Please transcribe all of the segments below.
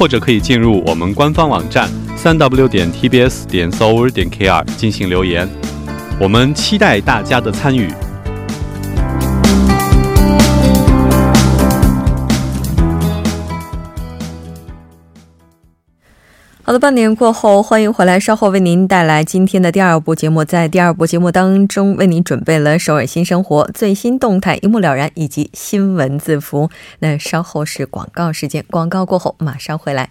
或者可以进入我们官方网站三 w 点 tbs 点 s o u r 点 kr 进行留言。我们期待大家的参与。好的，半年过后，欢迎回来。稍后为您带来今天的第二部节目。在第二部节目当中，为您准备了首尔新生活最新动态，一目了然，以及新闻字符。那稍后是广告时间，广告过后马上回来。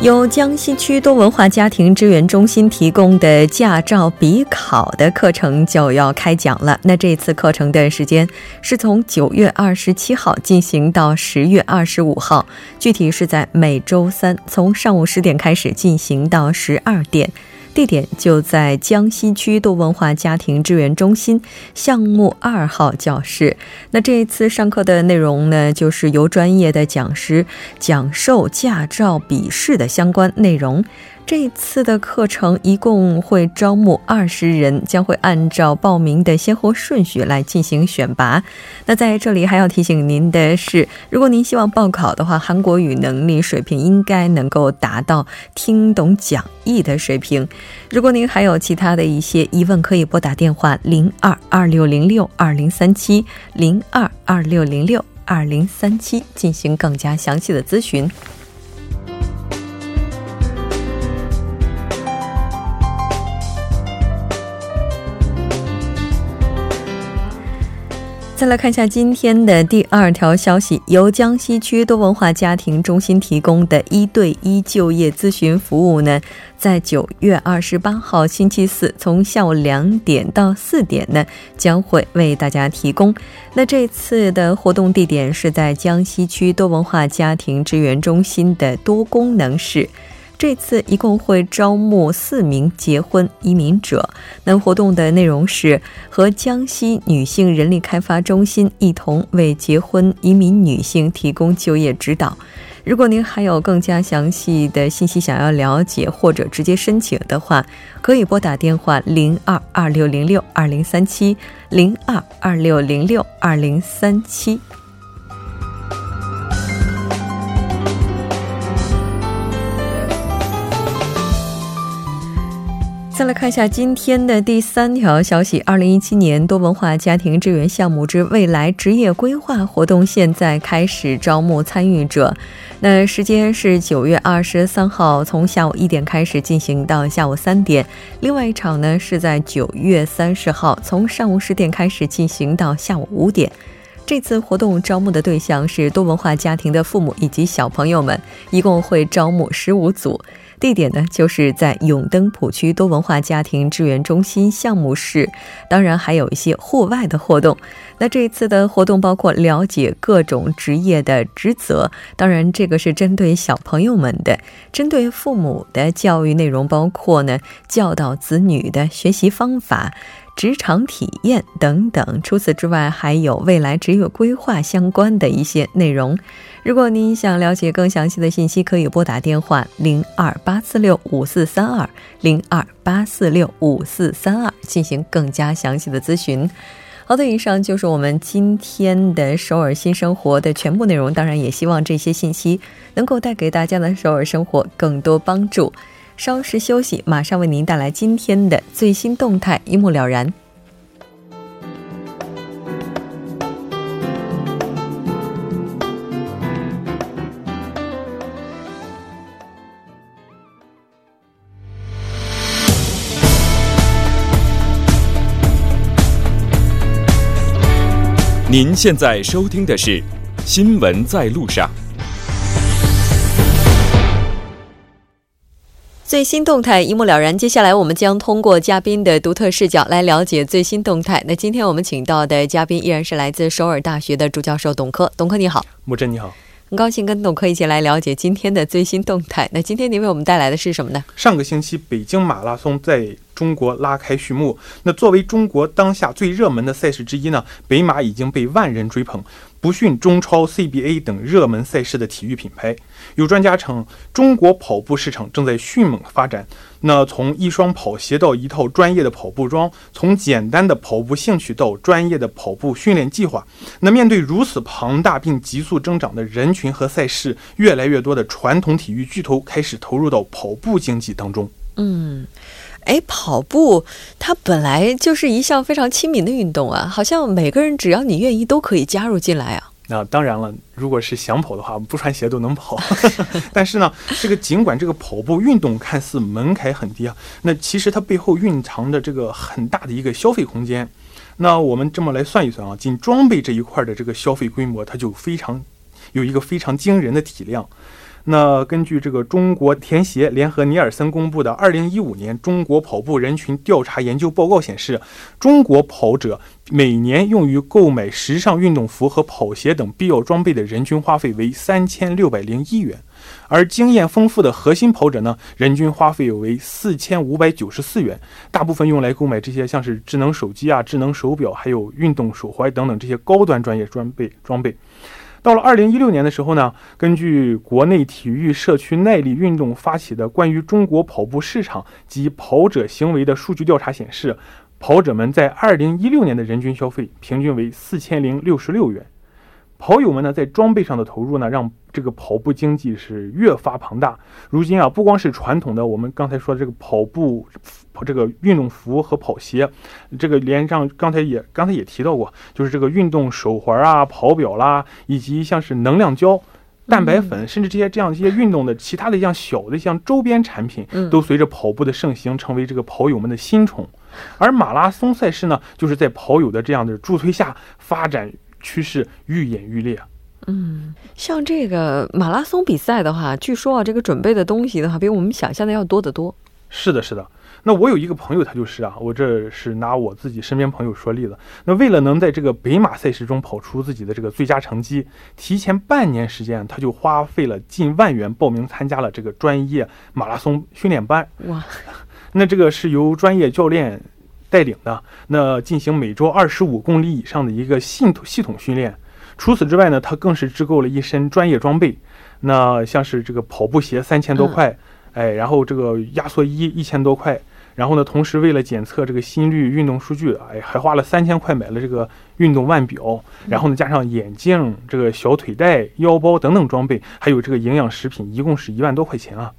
由江西区多文化家庭支援中心提供的驾照笔考的课程就要开讲了。那这次课程的时间是从九月二十七号进行到十月二十五号，具体是在每周三从上午十点开始进行到十二点。地点就在江西区多文化家庭支援中心项目二号教室。那这一次上课的内容呢，就是由专业的讲师讲授驾照笔试的相关内容。这次的课程一共会招募二十人，将会按照报名的先后顺序来进行选拔。那在这里还要提醒您的是，如果您希望报考的话，韩国语能力水平应该能够达到听懂讲义的水平。如果您还有其他的一些疑问，可以拨打电话零二二六零六二零三七零二二六零六二零三七进行更加详细的咨询。再来看一下今天的第二条消息，由江西区多文化家庭中心提供的一对一就业咨询服务呢，在九月二十八号星期四，从下午两点到四点呢，将会为大家提供。那这次的活动地点是在江西区多文化家庭支援中心的多功能室。这次一共会招募四名结婚移民者。那活动的内容是和江西女性人力开发中心一同为结婚移民女性提供就业指导。如果您还有更加详细的信息想要了解或者直接申请的话，可以拨打电话零二二六零六二零三七零二二六零六二零三七。再来看一下今天的第三条消息：二零一七年多文化家庭支援项目之未来职业规划活动现在开始招募参与者。那时间是九月二十三号，从下午一点开始进行到下午三点。另外一场呢是在九月三十号，从上午十点开始进行到下午五点。这次活动招募的对象是多文化家庭的父母以及小朋友们，一共会招募十五组。地点呢，就是在永登浦区多文化家庭支援中心项目室。当然，还有一些户外的活动。那这一次的活动包括了解各种职业的职责。当然，这个是针对小朋友们的。针对父母的教育内容包括呢，教导子女的学习方法。职场体验等等，除此之外，还有未来职业规划相关的一些内容。如果您想了解更详细的信息，可以拨打电话零二八四六五四三二零二八四六五四三二进行更加详细的咨询。好的，以上就是我们今天的首尔新生活的全部内容。当然，也希望这些信息能够带给大家的首尔生活更多帮助。稍事休息马上为您带来今天的最新动态一目了然。您现在收听的是新闻在路上。最新动态一目了然。接下来，我们将通过嘉宾的独特视角来了解最新动态。那今天我们请到的嘉宾依然是来自首尔大学的主教授董科。董科你好，木真你好，很高兴跟董科一起来了解今天的最新动态。那今天您为我们带来的是什么呢？上个星期北京马拉松在中国拉开序幕。那作为中国当下最热门的赛事之一呢，北马已经被万人追捧。不逊中超、CBA 等热门赛事的体育品牌。有专家称，中国跑步市场正在迅猛发展。那从一双跑鞋到一套专业的跑步装，从简单的跑步兴趣到专业的跑步训练计划。那面对如此庞大并急速增长的人群和赛事，越来越多的传统体育巨头开始投入到跑步经济当中。嗯。哎，跑步它本来就是一项非常亲民的运动啊，好像每个人只要你愿意都可以加入进来啊。那当然了，如果是想跑的话，不穿鞋都能跑。但是呢，这个尽管这个跑步运动看似门槛很低啊，那其实它背后蕴藏着这个很大的一个消费空间。那我们这么来算一算啊，仅装备这一块的这个消费规模，它就非常有一个非常惊人的体量。那根据这个中国田协联合尼尔森公布的二零一五年中国跑步人群调查研究报告显示，中国跑者每年用于购买时尚运动服和跑鞋等必要装备的人均花费为三千六百零一元，而经验丰富的核心跑者呢，人均花费为四千五百九十四元，大部分用来购买这些像是智能手机啊、智能手表，还有运动手环等等这些高端专业装备装备。到了二零一六年的时候呢，根据国内体育社区耐力运动发起的关于中国跑步市场及跑者行为的数据调查显示，跑者们在二零一六年的人均消费平均为四千零六十六元。跑友们呢，在装备上的投入呢，让这个跑步经济是越发庞大。如今啊，不光是传统的我们刚才说的这个跑步这个运动服和跑鞋，这个连上刚才也刚才也提到过，就是这个运动手环啊、跑表啦，以及像是能量胶、蛋白粉，甚至这些这样一些运动的其他的像小的像周边产品，都随着跑步的盛行，成为这个跑友们的新宠。而马拉松赛事呢，就是在跑友的这样的助推下发展。趋势愈演愈烈。嗯，像这个马拉松比赛的话，据说啊，这个准备的东西的话，比我们想象的要多得多。是的，是的。那我有一个朋友，他就是啊，我这是拿我自己身边朋友说例子。那为了能在这个北马赛事中跑出自己的这个最佳成绩，提前半年时间，他就花费了近万元报名参加了这个专业马拉松训练班。哇，那这个是由专业教练。带领的那进行每周二十五公里以上的一个系统系统训练。除此之外呢，他更是支购了一身专业装备，那像是这个跑步鞋三千多块，哎，然后这个压缩衣一千多块，然后呢，同时为了检测这个心率、运动数据，哎，还花了三千块买了这个运动腕表，然后呢，加上眼镜、这个小腿带、腰包等等装备，还有这个营养食品，一共是一万多块钱啊。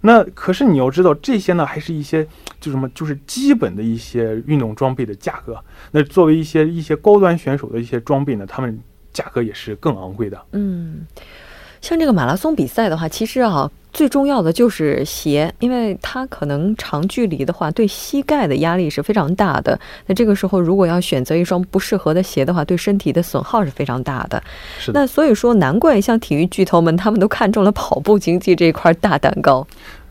那可是你要知道，这些呢还是一些就什么，就是基本的一些运动装备的价格。那作为一些一些高端选手的一些装备呢，他们价格也是更昂贵的。嗯，像这个马拉松比赛的话，其实啊。最重要的就是鞋，因为它可能长距离的话，对膝盖的压力是非常大的。那这个时候，如果要选择一双不适合的鞋的话，对身体的损耗是非常大的。是。那所以说，难怪像体育巨头们，他们都看中了跑步经济这块大蛋糕。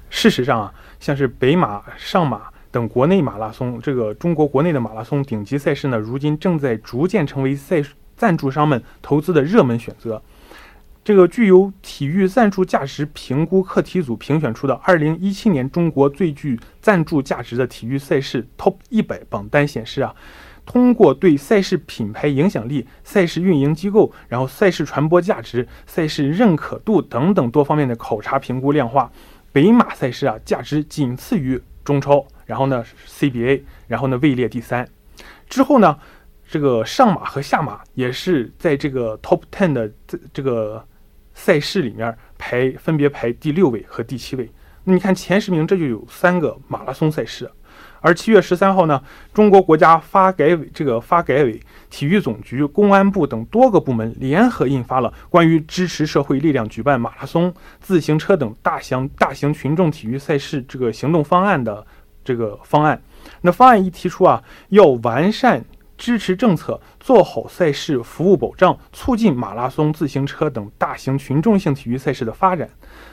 事实上啊，像是北马、上马等国内马拉松，这个中国国内的马拉松顶级赛事呢，如今正在逐渐成为赛赞助商们投资的热门选择。这个具有体育赞助价值评估课题组评选出的二零一七年中国最具赞助价值的体育赛事 TOP 一百榜单显示啊，通过对赛事品牌影响力、赛事运营机构、然后赛事传播价值、赛事认可度等等多方面的考察评估量化，北马赛事啊价值仅次于中超，然后呢 CBA，然后呢位列第三，之后呢这个上马和下马也是在这个 TOP ten 的这这个。赛事里面排分别排第六位和第七位，那你看前十名这就有三个马拉松赛事。而七月十三号呢，中国国家发改委、这个发改委、体育总局、公安部等多个部门联合印发了关于支持社会力量举办马拉松、自行车等大型大型群众体育赛事这个行动方案的这个方案。那方案一提出啊，要完善支持政策，做好赛事服务保障，促进马拉松、自行车等大型群众性体育赛事的发展。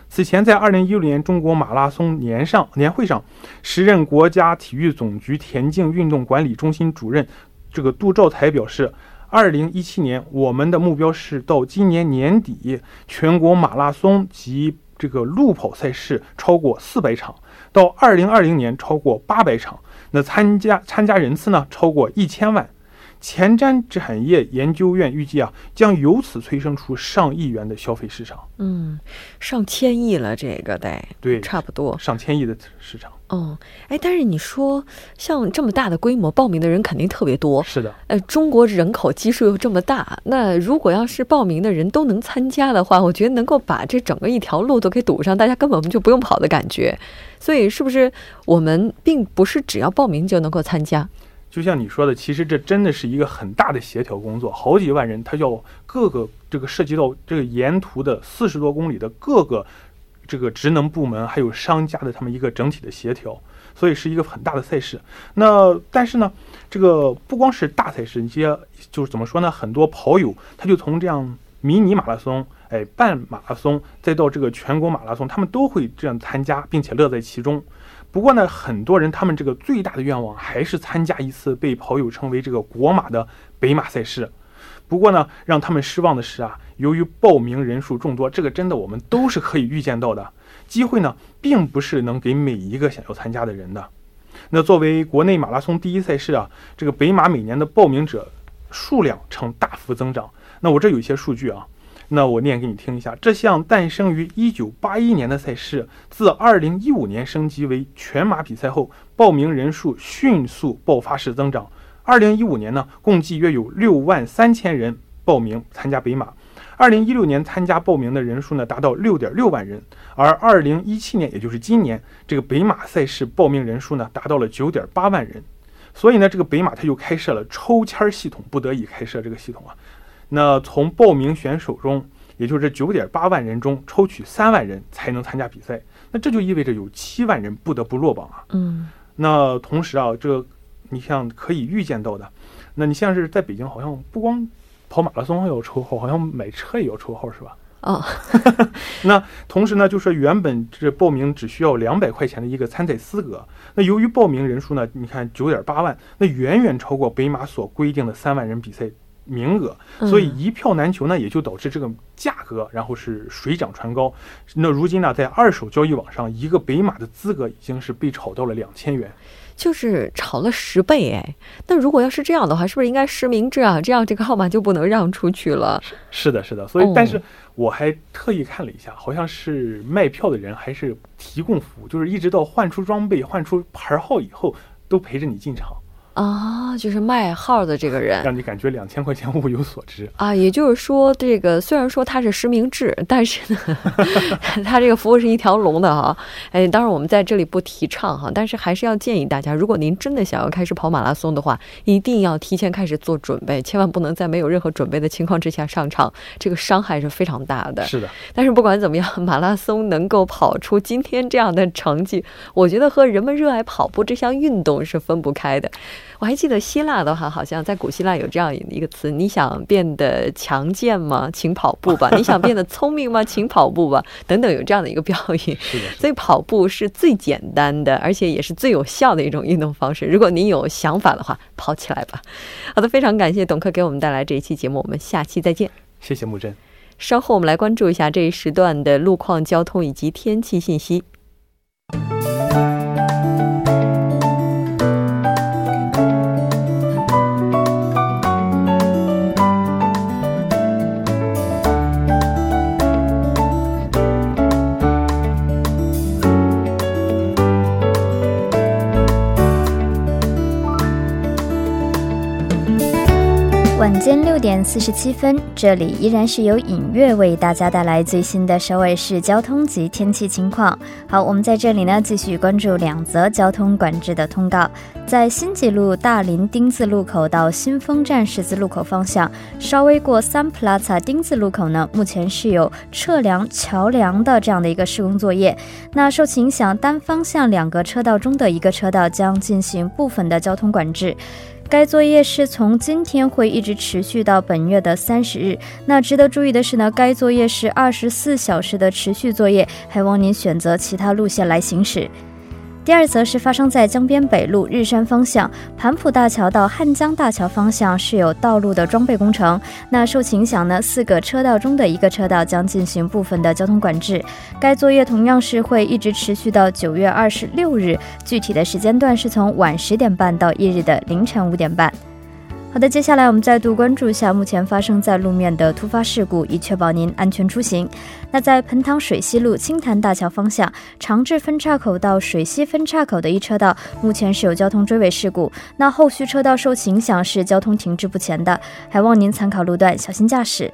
此前，在二零一六年中国马拉松年上年会上，时任国家体育总局田径运动管理中心主任这个杜兆才表示，二零一七年我们的目标是到今年年底，全国马拉松及这个路跑赛事超过四百场，到二零二零年超过八百场，那参加参加人次呢超过一千万。前瞻产业研究院预计啊，将由此催生出上亿元的消费市场。嗯，上千亿了，这个得对，差不多上千亿的市场。哦，哎，但是你说像这么大的规模，报名的人肯定特别多。是的，呃，中国人口基数又这么大，那如果要是报名的人都能参加的话，我觉得能够把这整个一条路都给堵上，大家根本就不用跑的感觉。所以，是不是我们并不是只要报名就能够参加？就像你说的，其实这真的是一个很大的协调工作，好几万人，他要各个这个涉及到这个沿途的四十多公里的各个这个职能部门，还有商家的他们一个整体的协调，所以是一个很大的赛事。那但是呢，这个不光是大赛事，一些就是怎么说呢？很多跑友他就从这样迷你马拉松，哎，半马拉松，再到这个全国马拉松，他们都会这样参加，并且乐在其中。不过呢，很多人他们这个最大的愿望还是参加一次被跑友称为这个国马的北马赛事。不过呢，让他们失望的是啊，由于报名人数众多，这个真的我们都是可以预见到的，机会呢并不是能给每一个想要参加的人的。那作为国内马拉松第一赛事啊，这个北马每年的报名者数量呈大幅增长。那我这有一些数据啊。那我念给你听一下，这项诞生于一九八一年的赛事，自二零一五年升级为全马比赛后，报名人数迅速爆发式增长。二零一五年呢，共计约有六万三千人报名参加北马。二零一六年参加报名的人数呢，达到六点六万人，而二零一七年，也就是今年，这个北马赛事报名人数呢，达到了九点八万人。所以呢，这个北马它又开设了抽签系统，不得已开设这个系统啊。那从报名选手中，也就是这九点八万人中抽取三万人才能参加比赛，那这就意味着有七万人不得不落榜啊。嗯，那同时啊，这个你像可以预见到的，那你像是在北京，好像不光跑马拉松要抽号，好像买车也要抽号，是吧？哦，那同时呢，就是原本这报名只需要两百块钱的一个参赛资格，那由于报名人数呢，你看九点八万，那远远超过北马所规定的三万人比赛。名额，所以一票难求呢，也就导致这个价格，然后是水涨船高。那如今呢，在二手交易网上，一个北马的资格已经是被炒到了两千元，就是炒了十倍哎。那如果要是这样的话，是不是应该实名制啊？这样这个号码就不能让出去了？是的，是的。所以，但是我还特意看了一下，好像是卖票的人还是提供服务，就是一直到换出装备、换出牌号以后，都陪着你进场。啊，就是卖号的这个人，让你感觉两千块钱物有所值啊。也就是说，这个虽然说它是实名制，但是呢，它这个服务是一条龙的哈。哎，当然我们在这里不提倡哈，但是还是要建议大家，如果您真的想要开始跑马拉松的话，一定要提前开始做准备，千万不能在没有任何准备的情况之下上场，这个伤害是非常大的。是的。但是不管怎么样，马拉松能够跑出今天这样的成绩，我觉得和人们热爱跑步这项运动是分不开的。我还记得希腊的话，好像在古希腊有这样一个词：你想变得强健吗？请跑步吧。你想变得聪明吗？请跑步吧。等等，有这样的一个标语。是的。所以跑步是最简单的，而且也是最有效的一种运动方式。如果您有想法的话，跑起来吧。好的，非常感谢董克给我们带来这一期节目，我们下期再见。谢谢木真。稍后我们来关注一下这一时段的路况、交通以及天气信息。四十七分，这里依然是由影月为大家带来最新的首尔市交通及天气情况。好，我们在这里呢继续关注两则交通管制的通告。在新吉路大林丁字路口到新丰站十字路口方向，稍微过三普拉萨丁字路口呢，目前是有测量桥梁的这样的一个施工作业。那受其影响，单方向两个车道中的一个车道将进行部分的交通管制。该作业是从今天会一直持续到本月的三十日。那值得注意的是呢，该作业是二十四小时的持续作业，还望您选择其他路线来行驶。第二则是发生在江边北路日山方向盘浦大桥到汉江大桥方向是有道路的装备工程，那受其影响呢，四个车道中的一个车道将进行部分的交通管制。该作业同样是会一直持续到九月二十六日，具体的时间段是从晚十点半到翌日的凌晨五点半。好的，接下来我们再度关注一下目前发生在路面的突发事故，以确保您安全出行。那在盆塘水西路青潭大桥方向长治分岔口到水西分岔口的一车道，目前是有交通追尾事故，那后续车道受其影响是交通停滞不前的，还望您参考路段，小心驾驶。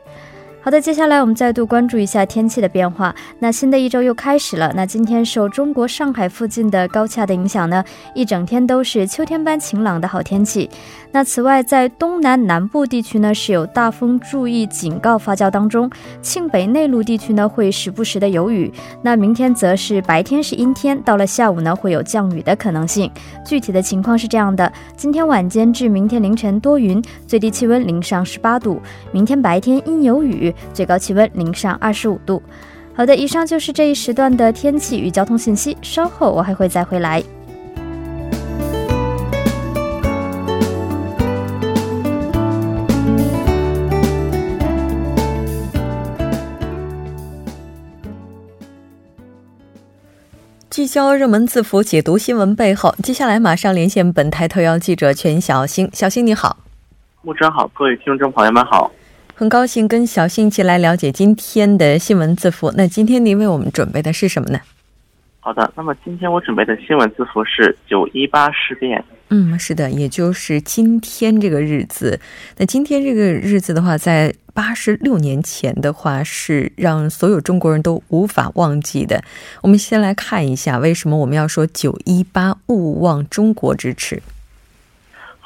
好的，接下来我们再度关注一下天气的变化。那新的一周又开始了。那今天受中国上海附近的高气压的影响呢，一整天都是秋天般晴朗的好天气。那此外，在东南南部地区呢是有大风注意警告发酵当中，庆北内陆地区呢会时不时的有雨。那明天则是白天是阴天，到了下午呢会有降雨的可能性。具体的情况是这样的：今天晚间至明天凌晨多云，最低气温零上十八度；明天白天阴有雨。最高气温零上二十五度。好的，以上就是这一时段的天气与交通信息。稍后我还会再回来。聚焦热门字符，解读新闻背后。接下来马上连线本台特邀记者全小星。小星你好，木真好，各位听众朋友们好。很高兴跟小新一起来了解今天的新闻字符。那今天您为我们准备的是什么呢？好的，那么今天我准备的新闻字符是九一八事变。嗯，是的，也就是今天这个日子。那今天这个日子的话，在八十六年前的话，是让所有中国人都无法忘记的。我们先来看一下，为什么我们要说九一八勿忘中国之耻。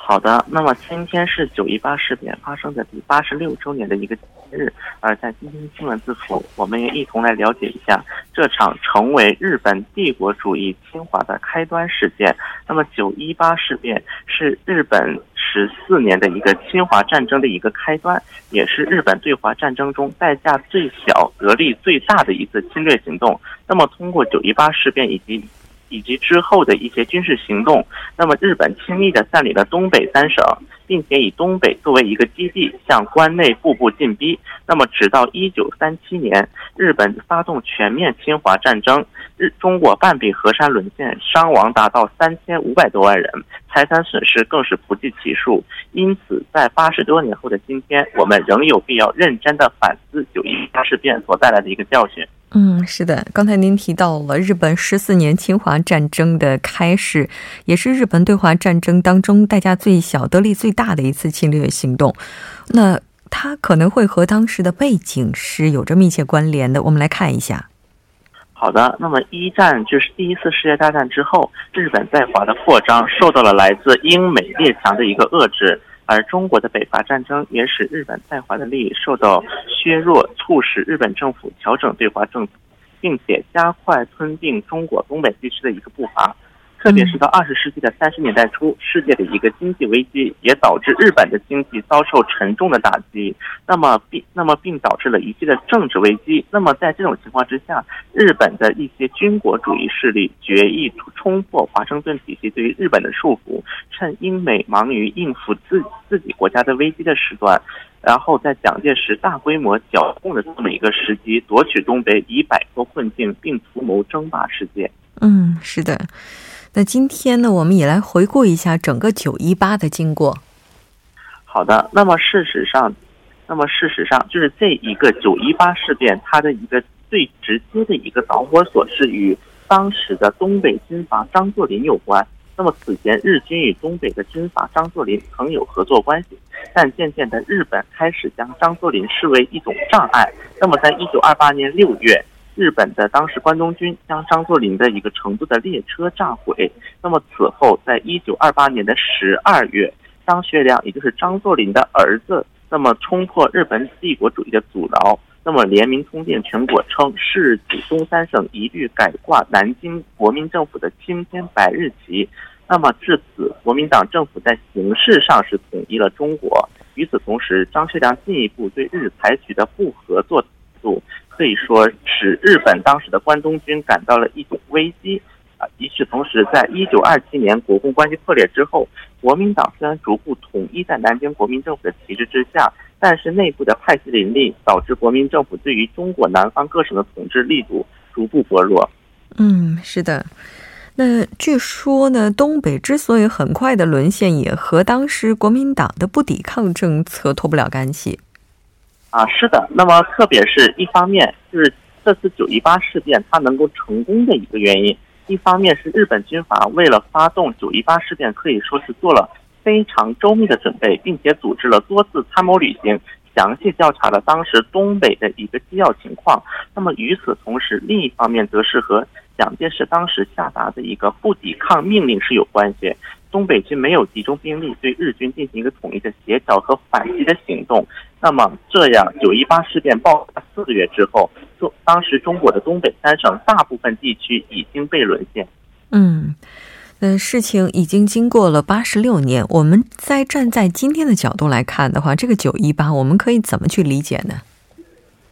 好的，那么今天是九一八事变发生的第八十六周年的一个节日，而在今天新闻字符，我们也一同来了解一下这场成为日本帝国主义侵华的开端事件。那么九一八事变是日本十四年的一个侵华战争的一个开端，也是日本对华战争中代价最小、得利最大的一次侵略行动。那么通过九一八事变以及以及之后的一些军事行动，那么日本轻易的占领了东北三省，并且以东北作为一个基地向关内步步进逼。那么直到一九三七年，日本发动全面侵华战争，日中国半壁河山沦陷，伤亡达到三千五百多万人，财产损失更是不计其数。因此，在八十多年后的今天，我们仍有必要认真的反思九一八事变所带来的一个教训。嗯，是的，刚才您提到了日本十四年侵华战争的开始，也是日本对华战争当中代价最小、得利最大的一次侵略行动。那它可能会和当时的背景是有着密切关联的。我们来看一下。好的，那么一战就是第一次世界大战之后，日本在华的扩张受到了来自英美列强的一个遏制。而中国的北伐战争也使日本在华的利益受到削弱，促使日本政府调整对华政策，并且加快吞并中国东北地区的一个步伐。特别是到二十世纪的三十年代初，世界的一个经济危机也导致日本的经济遭受沉重的打击。那么并那么并导致了一系列政治危机。那么在这种情况之下，日本的一些军国主义势力决议冲破华盛顿体系对于日本的束缚，趁英美忙于应付自自己国家的危机的时段，然后在蒋介石大规模剿共的这么一个时机，夺取东北，以摆脱困境，并图谋争霸世界。嗯，是的。那今天呢，我们也来回顾一下整个九一八的经过。好的，那么事实上，那么事实上，就是这一个九一八事变，它的一个最直接的一个导火索是与当时的东北军阀张作霖有关。那么此前日军与东北的军阀张作霖曾有合作关系，但渐渐的日本开始将张作霖视为一种障碍。那么在一九二八年六月。日本的当时关东军将张作霖的一个成都的列车炸毁。那么此后，在一九二八年的十二月，张学良也就是张作霖的儿子，那么冲破日本帝国主义的阻挠，那么联名通电全国称，是指东三省一律改挂南京国民政府的青天白日旗。那么至此，国民党政府在形式上是统一了中国。与此同时，张学良进一步对日采取的不合作态度，可以说使日本当时的关东军感到了一种危机。啊，与此同时，在一九二七年国共关系破裂之后，国民党虽然逐步统一在南京国民政府的旗帜之下，但是内部的派系林立，导致国民政府对于中国南方各省的统治力度逐步薄弱。嗯，是的。那据说呢，东北之所以很快的沦陷，也和当时国民党的不抵抗政策脱不了干系。啊，是的。那么，特别是一方面，就是这次九一八事变它能够成功的一个原因，一方面是日本军阀为了发动九一八事变，可以说是做了非常周密的准备，并且组织了多次参谋旅行，详细调查了当时东北的一个机要情况。那么与此同时，另一方面则是和蒋介石当时下达的一个不抵抗命令是有关系，东北军没有集中兵力对日军进行一个统一的协调和反击的行动。那么这样，九一八事变爆发四个月之后，中当时中国的东北三省大部分地区已经被沦陷。嗯，那事情已经经过了八十六年，我们再站在今天的角度来看的话，这个九一八我们可以怎么去理解呢？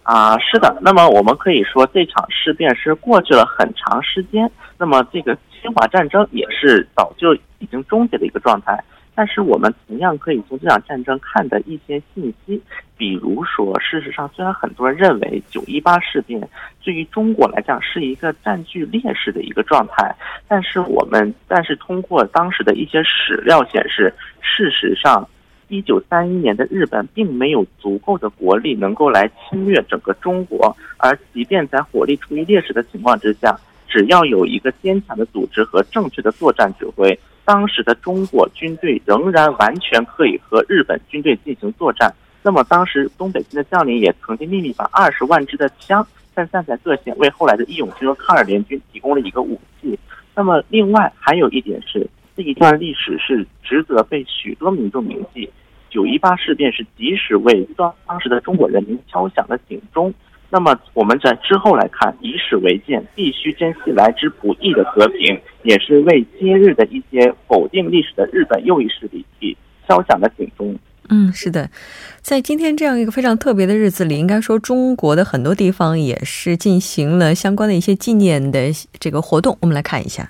啊，是的。那么我们可以说，这场事变是过去了很长时间。那么这个侵华战争也是早就已经终结的一个状态。但是我们同样可以从这场战争看的一些信息，比如说，事实上，虽然很多人认为九一八事变对于中国来讲是一个占据劣势的一个状态，但是我们，但是通过当时的一些史料显示，事实上。一九三一年的日本并没有足够的国力能够来侵略整个中国，而即便在火力处于劣势的情况之下，只要有一个坚强的组织和正确的作战指挥，当时的中国军队仍然完全可以和日本军队进行作战。那么，当时东北军的将领也曾经秘密把二十万支的枪分散在各县，为后来的义勇军和抗日联军提供了一个武器。那么，另外还有一点是，这一段历史是值得被许多民众铭记。九一八事变是及时为当当时的中国人民敲响了警钟。那么我们在之后来看，以史为鉴，必须珍惜来之不易的和平，也是为今日的一些否定历史的日本右翼势力去敲响了警钟。嗯，是的，在今天这样一个非常特别的日子里，应该说中国的很多地方也是进行了相关的一些纪念的这个活动。我们来看一下。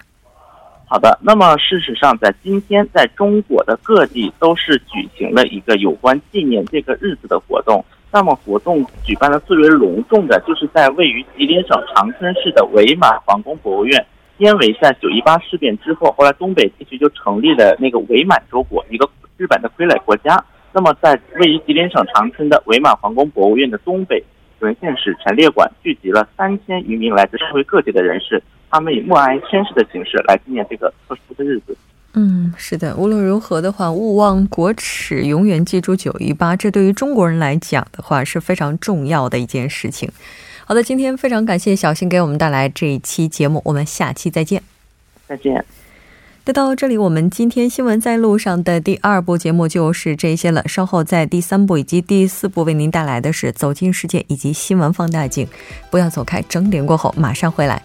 好的，那么事实上，在今天，在中国的各地都是举行了一个有关纪念这个日子的活动。那么活动举办的最为隆重的，就是在位于吉林省长春市的伪满皇宫博物院。因为在九一八事变之后，后来东北地区就成立了那个伪满洲国，一个日本的傀儡国家。那么在位于吉林省长春的伪满皇宫博物院的东北沦陷史陈列馆，聚集了三千余名来自社会各界的人士。他们以默哀宣誓的形式来纪念这个特殊的日子。嗯，是的，无论如何的话，勿忘国耻，永远记住九一八，这对于中国人来讲的话是非常重要的一件事情。好的，今天非常感谢小新给我们带来这一期节目，我们下期再见。再见。那到这里，我们今天新闻在路上的第二部节目就是这些了。稍后在第三部以及第四部为您带来的是《走进世界》以及新闻放大镜。不要走开，整点过后马上回来。